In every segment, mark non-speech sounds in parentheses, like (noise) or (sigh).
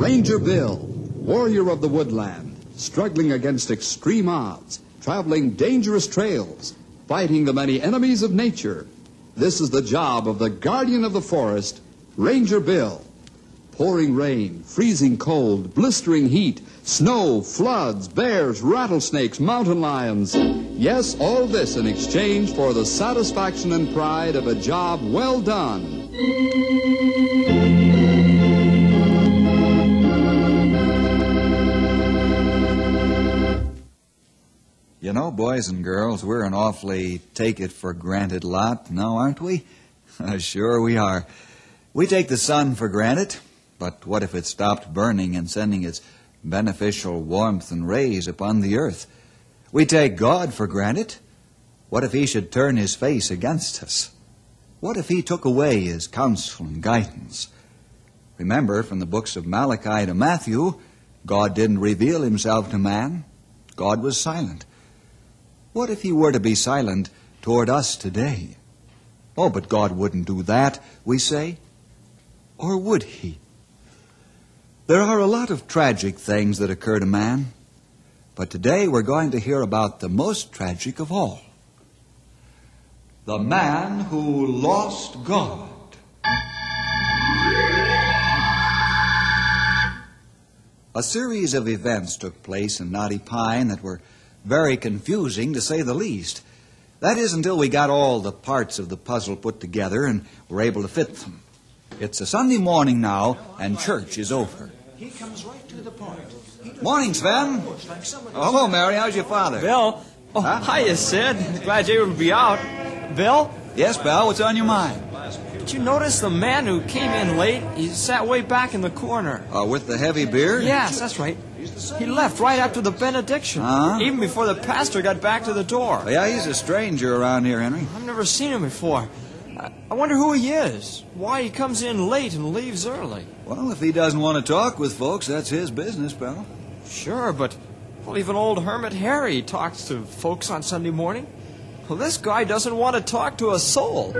Ranger Bill, warrior of the woodland. Struggling against extreme odds, traveling dangerous trails, fighting the many enemies of nature. This is the job of the guardian of the forest, Ranger Bill. Pouring rain, freezing cold, blistering heat, snow, floods, bears, rattlesnakes, mountain lions. Yes, all this in exchange for the satisfaction and pride of a job well done. You know, boys and girls, we're an awfully take it for granted lot now, aren't we? (laughs) Uh, sure we are. We take the sun for granted, but what if it stopped burning and sending its beneficial warmth and rays upon the earth? We take God for granted. What if He should turn His face against us? What if He took away His counsel and guidance? Remember from the books of Malachi to Matthew, God didn't reveal Himself to man. God was silent. What if he were to be silent toward us today? Oh, but God wouldn't do that, we say. Or would he? There are a lot of tragic things that occur to man, but today we're going to hear about the most tragic of all the man who lost God. A series of events took place in Knotty Pine that were very confusing to say the least. That is until we got all the parts of the puzzle put together and were able to fit them. It's a Sunday morning now, and church is over. He comes right to the point. Morning, Sven. Oh, hello, Mary. How's your father? Bill? Oh, hiya, Sid. Glad you're able to be out. Bill? Yes, Bill. What's on your mind? Did you notice the man who came in late? He sat way back in the corner. Uh, with the heavy beard? Yes, that's right. He left right after the benediction. Huh? Even before the pastor got back to the door. Yeah, he's a stranger around here, Henry. I've never seen him before. I- wonder who he is. Why he comes in late and leaves early. Well, if he doesn't want to talk with folks, that's his business, pal. Sure, but well, even old Hermit Harry talks to folks on Sunday morning. Well, this guy doesn't want to talk to a soul.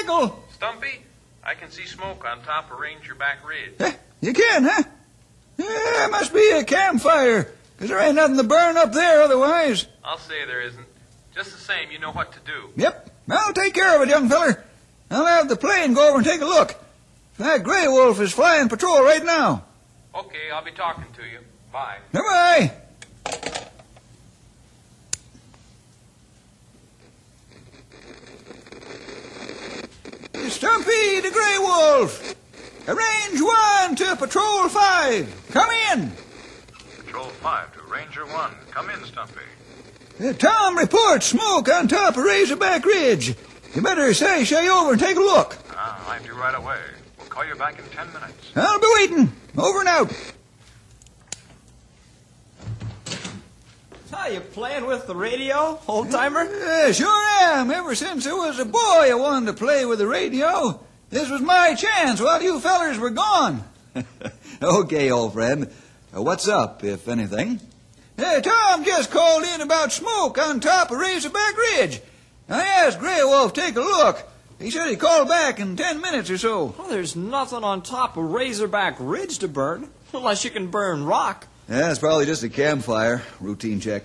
Nickel. Stumpy, I can see smoke on top of Razorback Ridge. Eh, You can, huh? Yeah, must be a campfire. 'Cause there ain't nothing to burn up there otherwise. I'll say there isn't. Just the same, you know what to do. Yep. I'll take care of it, young feller. I'll have the plane go over and take a look. That gray wolf is flying patrol right now. Okay, I'll be talking to you. Bye. Goodbye. Stumpy the Gray Wolf. Range 1 to Patrol 5. Come in. Patrol 5 to Ranger 1. Come in, Stumpy. Uh, Tom reports smoke on top of Razorback Ridge. You better say shay over and take a look. Ah, I do right away. We'll call you back in ten minutes. I'll be waiting. Over and out. Are you playing with the radio, old timer? (laughs) Yeah, sure am. Ever since I was a boy, I wanted to play with the radio. This was my chance while you fellers were gone. (laughs) okay, old friend. Uh, what's up, if anything? Hey, Tom just called in about smoke on top of Razorback Ridge. I asked Grey Wolf to take a look. He said he'd call back in ten minutes or so. Well, there's nothing on top of Razorback Ridge to burn, (laughs) unless you can burn rock. Yeah, it's probably just a campfire. Routine check.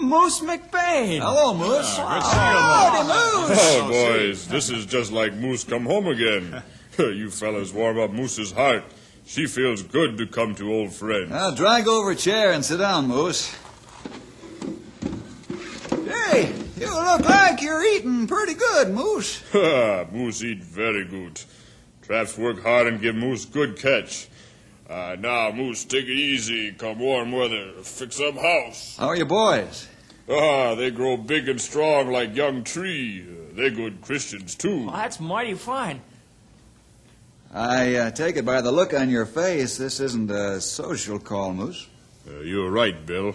Moose McBain. Hello, Moose. Ah, good to see you, Howdy, Moose. Oh, boys, this is just like Moose come home again. (laughs) you fellas warm up Moose's heart. She feels good to come to old friend. Now, drag over a chair and sit down, Moose. Hey, you look like you're eating pretty good, Moose. (laughs) Moose eat very good. Traps work hard and give Moose good catch. Uh, now, Moose, take it easy. Come warm weather. Fix up house. How are your boys? Ah, they grow big and strong like young tree. Uh, they good Christians, too. Well, that's mighty fine. I uh, take it by the look on your face, this isn't a social call, Moose. Uh, you're right, Bill.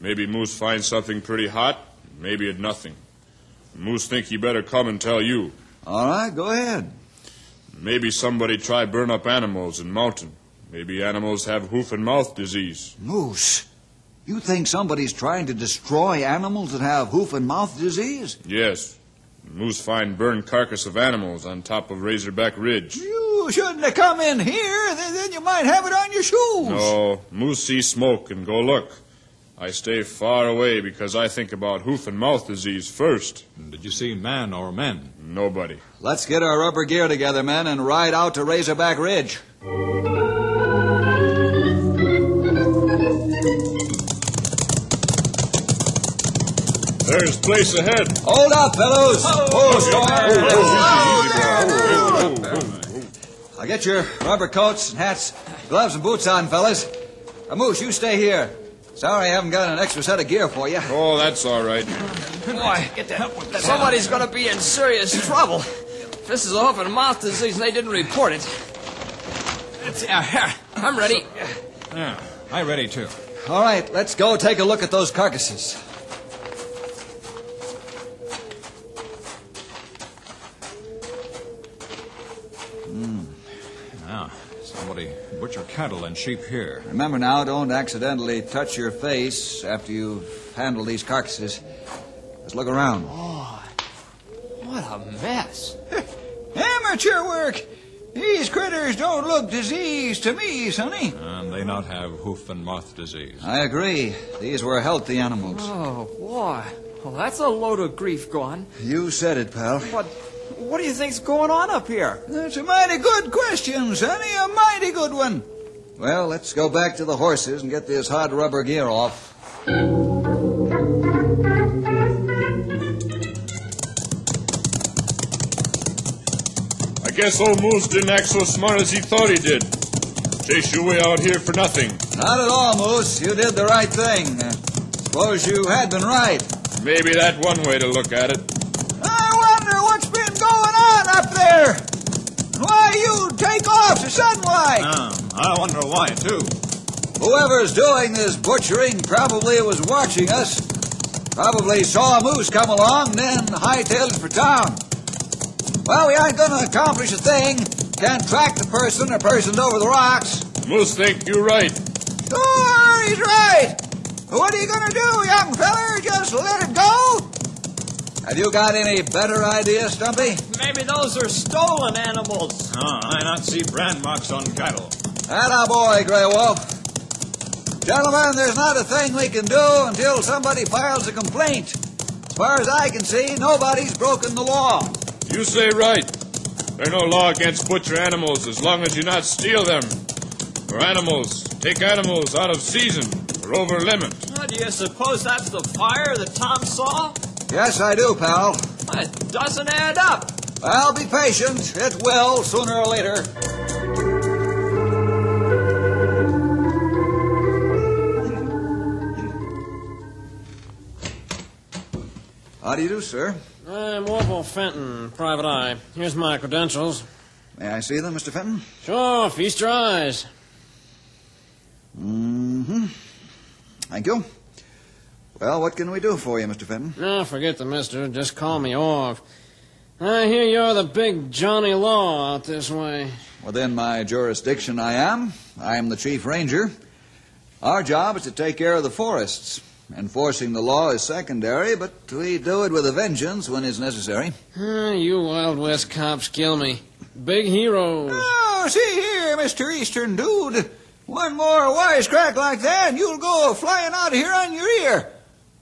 Maybe Moose finds something pretty hot, maybe it nothing. Moose think he better come and tell you. All right, go ahead. Maybe somebody try burn up animals in mountain. Maybe animals have hoof and mouth disease. Moose, you think somebody's trying to destroy animals that have hoof and mouth disease? Yes. Moose find burned carcass of animals on top of Razorback Ridge. You shouldn't have come in here, then, then you might have it on your shoes. No, Moose see smoke and go look. I stay far away because I think about hoof and mouth disease first. Did you see man or men? Nobody. Let's get our rubber gear together, men, and ride out to Razorback Ridge. There's place ahead. Hold up, fellows. Oh, oh, oh, I'll get your rubber coats and hats, gloves and boots on, fellas. Moose, you stay here. Sorry I haven't got an extra set of gear for you. Oh, that's all right. Boy, get the help with that. Somebody's going to be in serious trouble. This is a hoof and mouth disease and they didn't report it. Yeah, uh, here, I'm ready. Yeah, I ready too. All right, let's go take a look at those carcasses. Somebody butcher cattle and sheep here. Remember now, don't accidentally touch your face after you've handled these carcasses. Just look around. What a mess. (laughs) Amateur work. These critters don't look diseased to me, Sonny. And they not have hoof and mouth disease. I agree. These were healthy animals. Oh, boy. Well, that's a load of grief gone. You said it, pal. What, what do you think's going on up here? That's a mighty good question, Sonny. A mighty good one. Well, let's go back to the horses and get this hot rubber gear off. I guess old Moose didn't act so smart as he thought he did. Chase you way out here for nothing. Not at all, Moose. You did the right thing. Suppose you had been right. Maybe that one way to look at it. Up there. Why you take off sudden like? Ah, I wonder why, too. Whoever's doing this butchering probably was watching us. Probably saw a moose come along, then hightailed it for town. Well, we ain't gonna accomplish a thing. Can't track the person or persons over the rocks. Moose think you're right. Sure, he's right. What are you gonna do, young feller? Just let it go? Have you got any better idea, Stumpy? Maybe those are stolen animals. Ah, I not see brand marks on cattle. Atta boy, Grey Wolf. Gentlemen, there's not a thing we can do until somebody files a complaint. As far as I can see, nobody's broken the law. You say right. There's no law against butcher animals as long as you not steal them. Or animals. Take animals out of season. Rover Lemon. What, do you suppose that's the fire that Tom saw? Yes, I do, pal. It doesn't add up. Well, be patient. It will, sooner or later. How do you do, sir? I'm Orville Fenton, private eye. Here's my credentials. May I see them, Mr. Fenton? Sure, feast your eyes. Mm-hmm. Thank you. Well, what can we do for you, Mr. Fenton? No, forget the mister. Just call me Orv. I hear you're the big Johnny Law out this way. Within my jurisdiction, I am. I am the chief ranger. Our job is to take care of the forests. Enforcing the law is secondary, but we do it with a vengeance when it's necessary. Ah, you Wild West cops kill me. Big heroes. Oh, see here, Mr. Eastern Dude. One more wisecrack like that, and you'll go flying out of here on your ear.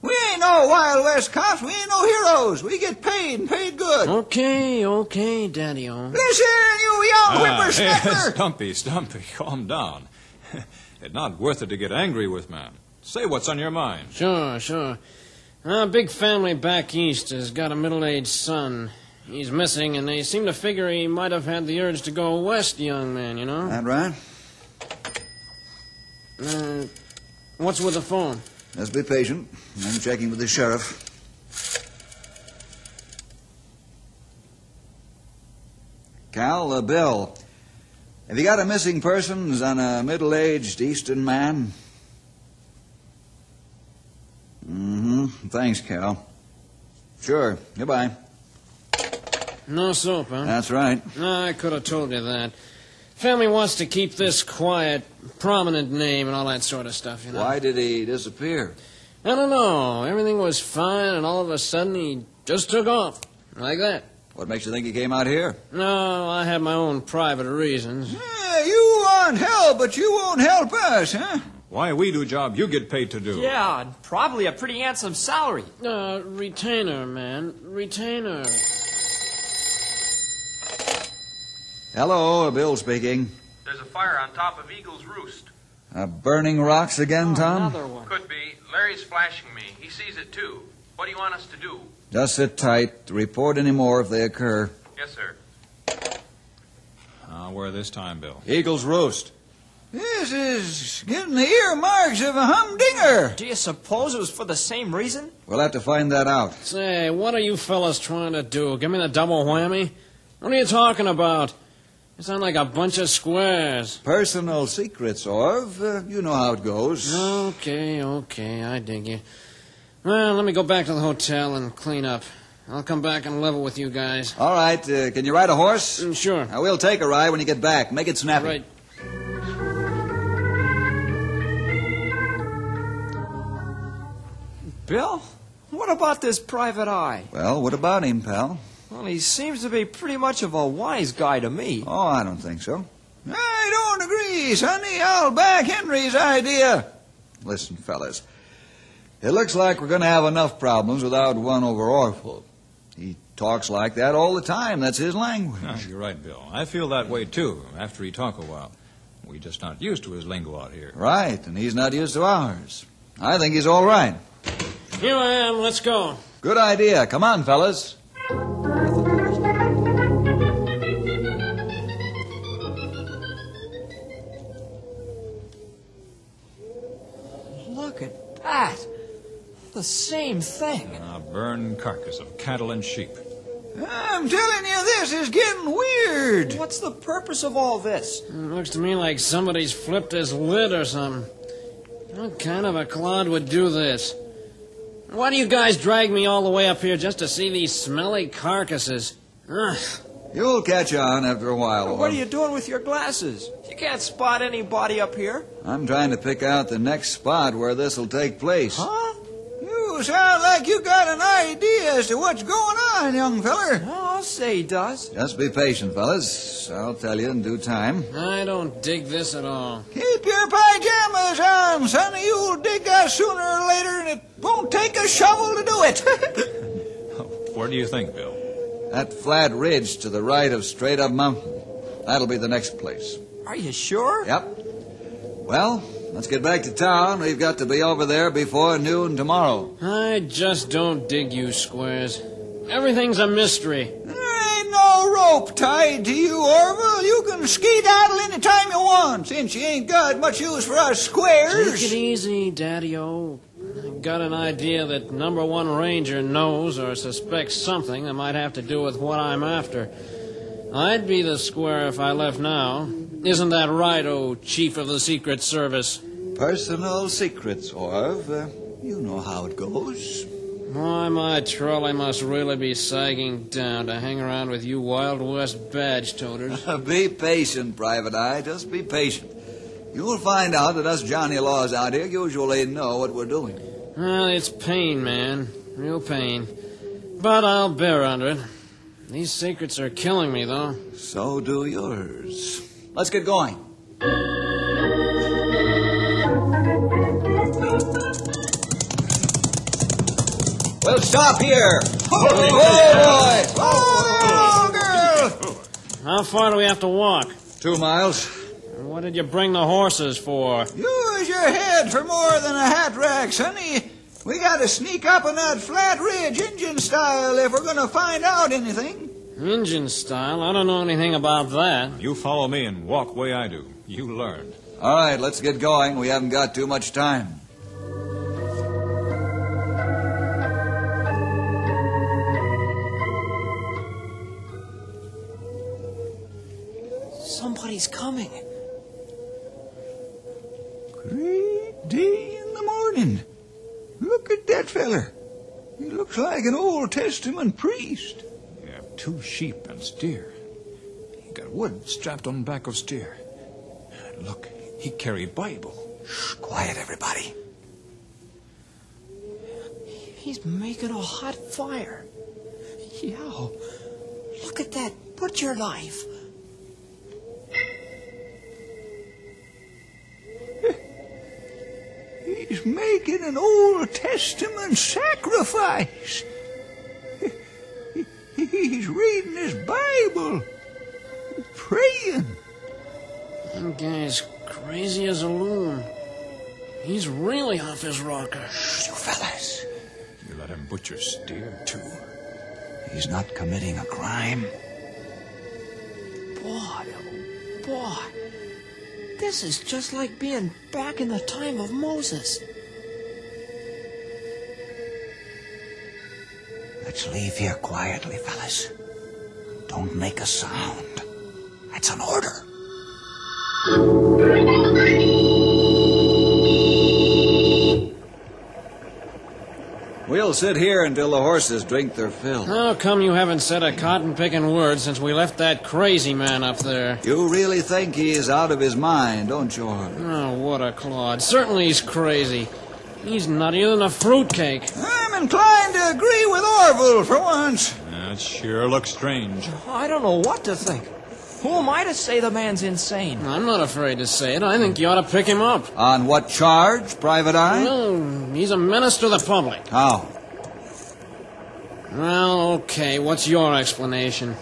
We ain't no Wild West cops. We ain't no heroes. We get paid and paid good. Okay, okay, Daddy-O. Listen, you young Ah, hey, whippersnapper. (laughs) Stumpy, Stumpy, calm down. (laughs) it's not worth it to get angry with, man. Say what's on your mind. Sure, sure. A big family back east has got a middle-aged son. He's missing, and they seem to figure he might have had the urge to go west, young man, you know? That right? Uh, what's with the phone? Just be patient. I'm checking with the sheriff. Cal, uh, Bill, have you got a missing persons on a middle-aged Eastern man? Mm-hmm. Thanks, Cal. Sure. Goodbye. No soap, huh? That's right. I could have told you that. Family wants to keep this quiet, prominent name and all that sort of stuff, you know. Why did he disappear? I don't know. Everything was fine, and all of a sudden he just took off. Like that. What makes you think he came out here? No, I have my own private reasons. Yeah, you want help, but you won't help us, huh? Why we do a job you get paid to do. Yeah, and probably a pretty handsome salary. Uh, retainer, man. Retainer. Hello, Bill speaking. There's a fire on top of Eagle's Roost. Uh, burning rocks again, Tom? Another one. Could be. Larry's flashing me. He sees it too. What do you want us to do? Just sit tight. Report any more if they occur. Yes, sir. Uh, where this time, Bill? Eagle's Roost. This is getting the earmarks of a humdinger. Do you suppose it was for the same reason? We'll have to find that out. Say, what are you fellas trying to do? Give me the double whammy? What are you talking about? You sound like a bunch of squares. Personal secrets, Orv. Uh, you know how it goes. Okay, okay, I dig you. Well, let me go back to the hotel and clean up. I'll come back and level with you guys. All right. Uh, can you ride a horse? Mm, Sure. I will take a ride when you get back. Make it snappy. Right. Bill? What about this private eye? Well, what about him, pal? Well, he seems to be pretty much of a wise guy to me. Oh, I don't think so. I don't agree, Sonny. I'll back Henry's idea. Listen, fellas. It looks like we're going to have enough problems without one over Orville. He talks like that all the time. That's his language. Ah, you're right, Bill. I feel that way, too, after he talk a while. We just not used to his lingo out here. Right, and he's not used to ours. I think he's all right. Here I am. Let's go. Good idea. Come on, fellas. The same thing. A burned carcass of cattle and sheep. I'm telling you, this is getting weird. What's the purpose of all this? It looks to me like somebody's flipped his lid or something. What kind of a clod would do this? Why do you guys drag me all the way up here just to see these smelly carcasses? Ugh. You'll catch on after a while. What are you doing with your glasses? You can't spot anybody up here. I'm trying to pick out the next spot where this will take place. Huh? You sound like you got an idea as to what's going on, young feller. Oh, I'll say he does. Just be patient, fellas. I'll tell you in due time. I don't dig this at all. Keep your pajamas on, sonny. You'll dig us sooner or later, and it won't take a shovel to do it. (laughs) Where do you think, Bill? that flat ridge to the right of Straight Up Mountain. That'll be the next place. Are you sure? Yep. Well, Let's get back to town. We've got to be over there before noon tomorrow. I just don't dig you, Squares. Everything's a mystery. There ain't no rope tied to you, Orville. You can skedaddle any time you want, since you ain't got much use for us squares. Take it easy, Daddy-O. I've got an idea that number one ranger knows or suspects something that might have to do with what I'm after. I'd be the square if I left now. Isn't that right, oh chief of the Secret Service? Personal secrets, Orv. Uh, you know how it goes. Why, my trolley must really be sagging down to hang around with you Wild West badge toters. (laughs) be patient, Private Eye. Just be patient. You'll find out that us Johnny Laws out here usually know what we're doing. Well, it's pain, man. Real pain. But I'll bear under it. These secrets are killing me, though. So do yours. Let's get going. We'll stop here. Oh, boy! Oh, girl! How far do we have to walk? Two miles. What did you bring the horses for? Use your head for more than a hat rack, sonny. We gotta sneak up on that flat ridge, Indian style, if we're gonna find out anything. Engine style? I don't know anything about that. You follow me and walk way I do. You learn. All right, let's get going. We haven't got too much time. Somebody's coming. Great day in the morning. Look at that feller. He looks like an Old Testament priest. You have two sheep and steer. He got wood strapped on back of steer. And look, he carry Bible. Shh, quiet, everybody. He's making a hot fire. Yo, look at that butcher knife. He's making an Old Testament sacrifice. He's reading his Bible, praying. That guy's crazy as a loon. He's really off his rocker. Shh, you fellas. You let him butcher steer, too. He's not committing a crime. Boy, oh boy. This is just like being back in the time of Moses. Let's leave here quietly, fellas. Don't make a sound. That's an order. We'll sit here until the horses drink their fill. How come you haven't said a cotton picking word since we left that crazy man up there? You really think he's out of his mind, don't you, Orv? Oh, what a clod. Certainly he's crazy. He's nuttier than a fruitcake. I'm inclined to agree with Orville for once. That sure looks strange. Oh, I don't know what to think. Who am I to say the man's insane? I'm not afraid to say it. I think you ought to pick him up. On what charge, Private Eye? Well, he's a menace to the public. How? Well, okay. What's your explanation?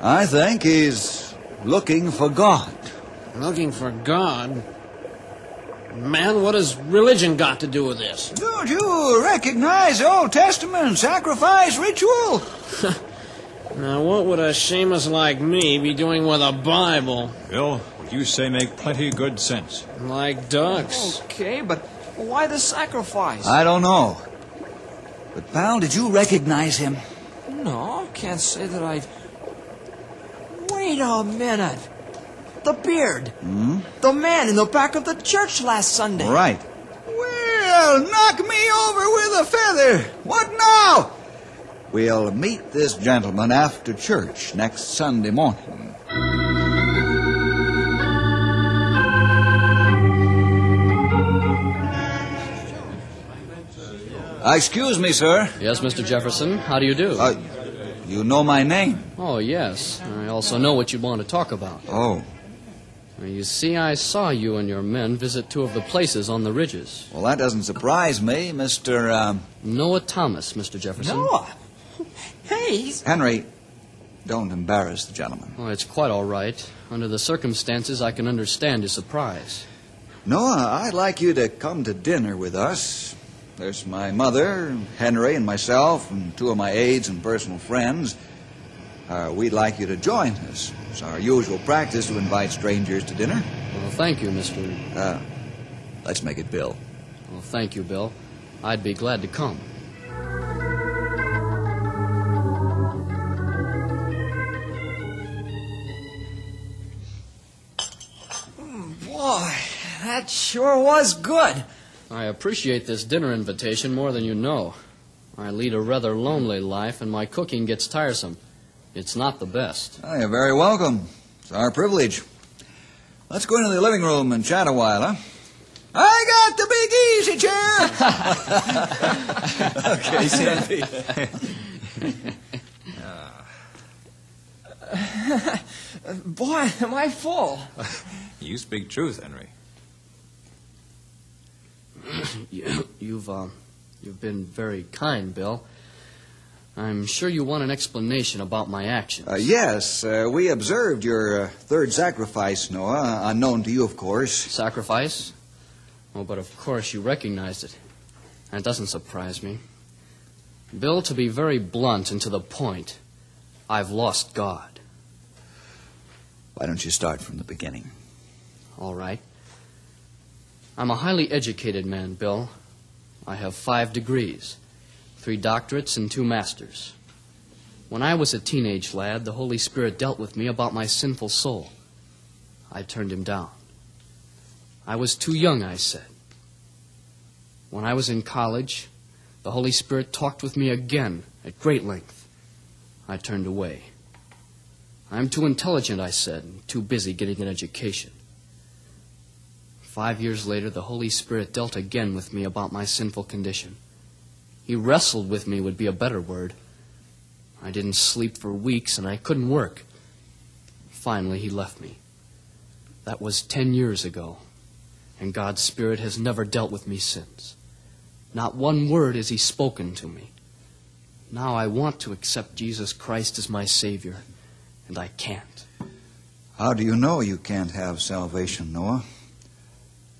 I think he's looking for God. Looking for God? Man, what has religion got to do with this? Don't you recognize Old Testament sacrifice ritual? (laughs) Now, what would a shamus like me be doing with a Bible? Bill, what you say make plenty good sense. Like ducks. Okay, but why the sacrifice? I don't know. But, pal, did you recognize him? No, can't say that I. Wait a minute. The beard. Hmm? The man in the back of the church last Sunday. Right. Well, knock me over with a feather. What now? We'll meet this gentleman after church next Sunday morning. Uh, excuse me, sir. Yes, Mr. Jefferson. How do you do? Uh, you know my name? oh, yes. I also know what you want to talk about. Oh, Now, You see, I saw you and your men visit two of the places on the ridges. well, that doesn't surprise me, Mr. Um, Noah Thomas, Mr. Jefferson. Noah. Hey, he's. Henry. Don't embarrass the gentleman. Oh, it's quite all right. Under the circumstances, I can understand his surprise. Noah, I'd like you to come to dinner with us. There's my mother, Henry, and myself, and two of my aides and personal friends. Uh, we'd like you to join us. It's our usual practice to invite strangers to dinner. Well, thank you, Mr. Uh, let's make it Bill. Well, thank you, Bill. I'd be glad to come. Boy, that sure was good. I appreciate this dinner invitation more than you know. I lead a rather lonely life, and my cooking gets tiresome. It's not the best. Oh, you're very welcome. It's our privilege. Let's go into the living room and chat a while, huh? I got the big easy chair. (laughs) okay, Sandy. (laughs) Boy, am I full. You speak truth, Henry. (coughs) you, you've uh, you've been very kind, Bill. I'm sure you want an explanation about my actions. Uh, yes, uh, we observed your uh, third sacrifice, Noah, unknown to you, of course. Sacrifice? Oh, but of course you recognized it. That doesn't surprise me. Bill, to be very blunt and to the point, I've lost God. Why don't you start from the beginning? All right. I'm a highly educated man, Bill. I have five degrees three doctorates and two masters. When I was a teenage lad, the Holy Spirit dealt with me about my sinful soul. I turned him down. I was too young, I said. When I was in college, the Holy Spirit talked with me again at great length. I turned away. I'm too intelligent, I said, and too busy getting an education. Five years later, the Holy Spirit dealt again with me about my sinful condition. He wrestled with me, would be a better word. I didn't sleep for weeks, and I couldn't work. Finally, he left me. That was ten years ago, and God's Spirit has never dealt with me since. Not one word has he spoken to me. Now I want to accept Jesus Christ as my Savior, and I can't. How do you know you can't have salvation, Noah?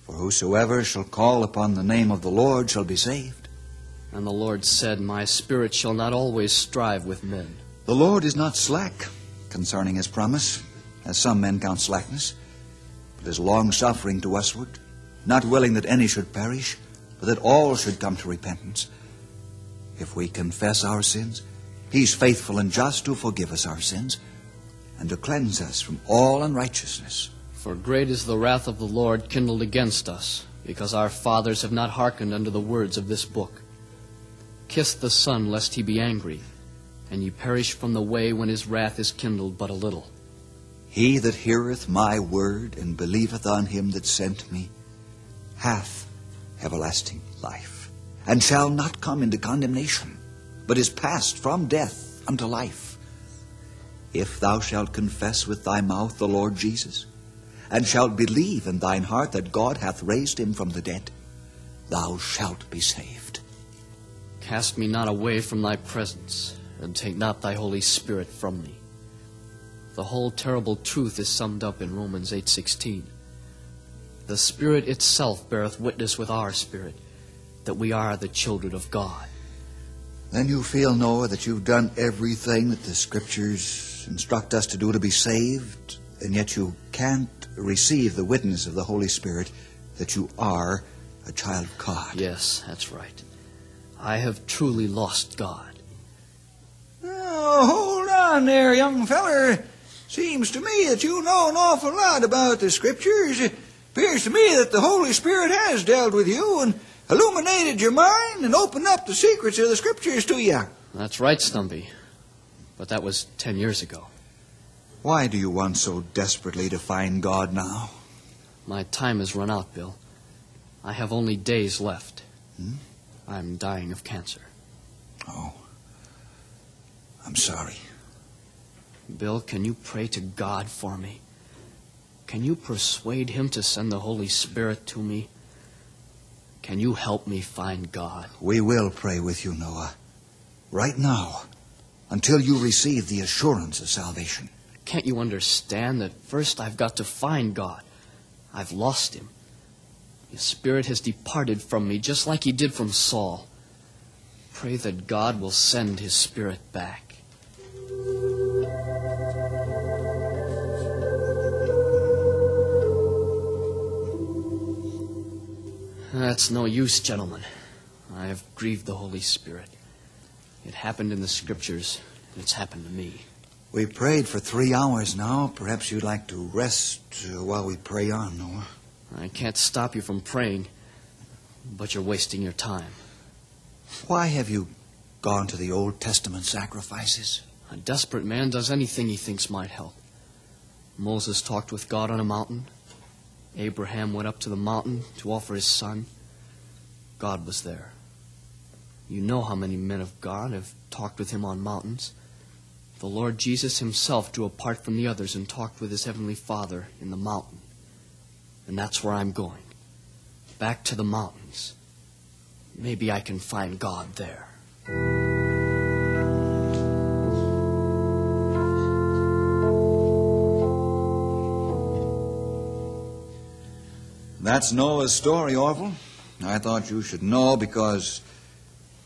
For whosoever shall call upon the name of the Lord shall be saved. And the Lord said, My spirit shall not always strive with men. The Lord is not slack concerning his promise, as some men count slackness, but is long-suffering to usward, not willing that any should perish, but that all should come to repentance. If we confess our sins, he's faithful and just to forgive us our sins and to cleanse us from all unrighteousness. For great is the wrath of the Lord kindled against us, because our fathers have not hearkened unto the words of this book. Kiss the Son, lest he be angry, and ye perish from the way when his wrath is kindled but a little. He that heareth my word and believeth on him that sent me hath everlasting life, and shall not come into condemnation, but is passed from death unto life. If thou shalt confess with thy mouth the Lord Jesus, and shalt believe in thine heart that God hath raised him from the dead, thou shalt be saved. Cast me not away from thy presence, and take not thy Holy Spirit from me. The whole terrible truth is summed up in Romans 8:16. The Spirit itself beareth witness with our spirit that we are the children of God. Then you feel, Noah, that you've done everything that the Scriptures instruct us to do to be saved, and yet you can't receive the witness of the Holy Spirit that you are a child of God. Yes, that's right. I have truly lost God. Oh, hold on there, young feller. Seems to me that you know an awful lot about the Scriptures. It appears to me that the Holy Spirit has dealt with you and illuminated your mind and opened up the secrets of the Scriptures to you. That's right, Stumpy. But that was ten years ago. Why do you want so desperately to find God now? My time has run out, Bill. I have only days left. Hmm? I'm dying of cancer. Oh. I'm sorry. Bill, can you pray to God for me? Can you persuade Him to send the Holy Spirit to me? Can you help me find God? We will pray with you, Noah. Right now, until you receive the assurance of salvation. Can't you understand that first I've got to find God? I've lost Him. His spirit has departed from me just like he did from Saul. Pray that God will send his spirit back. That's no use, gentlemen. I have grieved the Holy Spirit. It happened in the Scriptures, and it's happened to me. We prayed for three hours now. Perhaps you'd like to rest uh, while we pray on, Noah. I can't stop you from praying, but you're wasting your time. Why have you gone to the Old Testament sacrifices? A desperate man does anything he thinks might help. Moses talked with God on a mountain. Abraham went up to the mountain to offer his son. God was there. You know how many men of God have talked with him on mountains. The Lord Jesus himself drew apart from the others and talked with his heavenly Father in the mountain. And that's where I'm going. Back to the mountains. Maybe I can find God there. That's Noah's story, Orville. I thought you should know because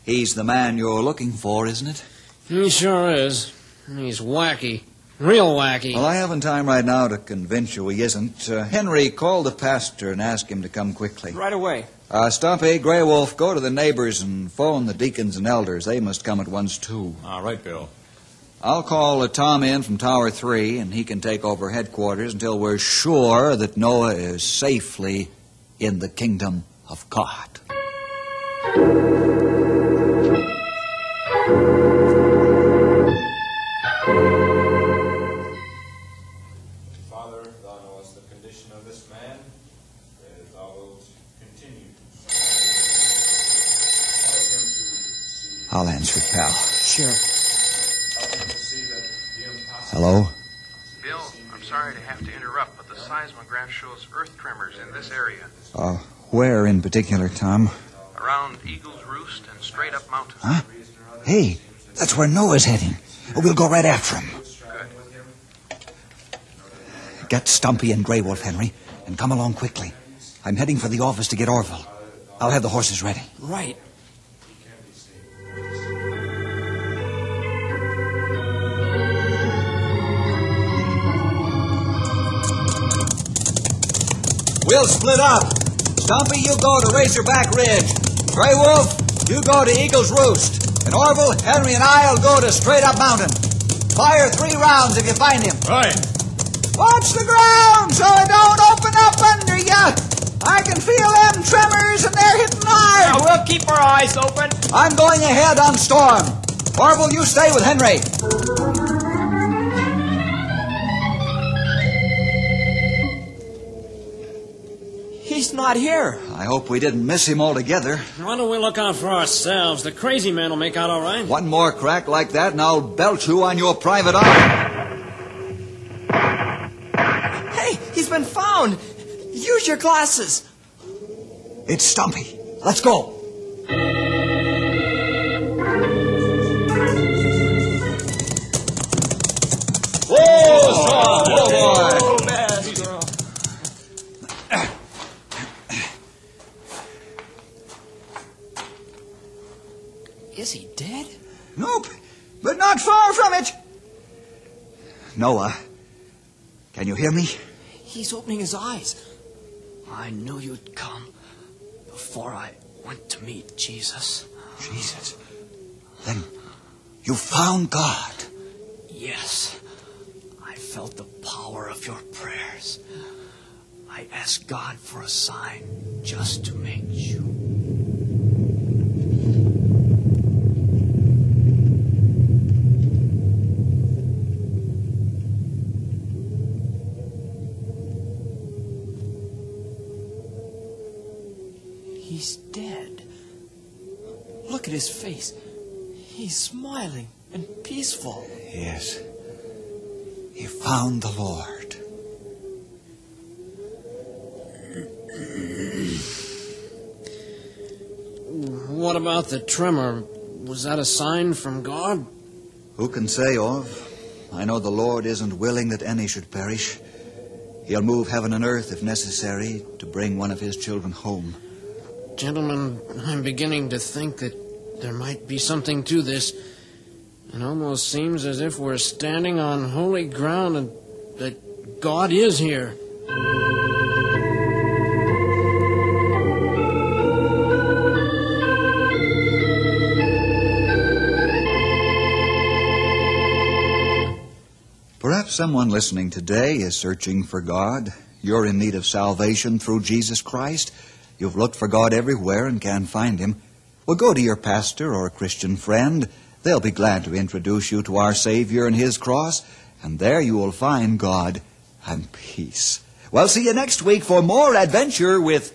he's the man you're looking for, isn't it? He sure is. He's wacky. Real wacky. Well, I haven't time right now to convince you he isn't. Uh, Henry, call the pastor and ask him to come quickly. Right away. Uh, Stumpy, Grey Wolf, go to the neighbors and phone the deacons and elders. They must come at once, too. All right, Bill. I'll call uh, Tom in from Tower 3, and he can take over headquarters until we're sure that Noah is safely in the kingdom of God. I'll answer it, pal. Sure. help him to see that the impossible. Hello? Bill, I'm sorry to have to interrupt, but the seismograph shows earth tremors in this area, Uh, where in particular, Tom? around Eagle's Roost and straight up mountain. Huh? Hey, that's where Noah's heading. We'll go right after him. Get Stumpy and Grey Wolf, Henry, and come along quickly. I'm heading for the office to get Orville. I'll have the horses ready. Right. We'll split up. Stumpy, you go to Razorback Ridge. Grey Wolf, you go to Eagle's Roost. And Orville, Henry, and I'll go to Straight Up Mountain. Fire three rounds if you find him. Right. Watch the ground so it don't open up under you. I can feel them tremors and they're hitting hard. we'll keep our eyes open. I'm going ahead on Storm. Orville, you stay with Henry. He's not here. I hope we didn't miss him altogether. Why don't we look out for ourselves? The crazy man will make out all right. One more crack like that, and I'll belt you on your private eye. Hey, he's been found. Use your glasses. It's Stumpy. Let's go. Oh, boy. Nope, but not far from it. Noah, can you hear me? He's opening his eyes. I knew you'd come before I went to meet Jesus. Jesus. Then you found God. Yes, I felt the power of your prayers. I asked God for a sign just to make you. He's smiling and peaceful. Yes. He found the Lord. What about the tremor? Was that a sign from God? Who can say, Orv? I know the Lord isn't willing that any should perish. He'll move heaven and earth if necessary to bring one of his children home. Gentlemen, I'm beginning to think that there might be something to this. It almost seems as if we're standing on holy ground and that God is here. Perhaps someone listening today is searching for God. You're in need of salvation through Jesus Christ. You've looked for God everywhere and can't find Him. Well, go to your pastor or a Christian friend. They'll be glad to introduce you to our Savior and His cross, and there you will find God and peace. Well, see you next week for more adventure with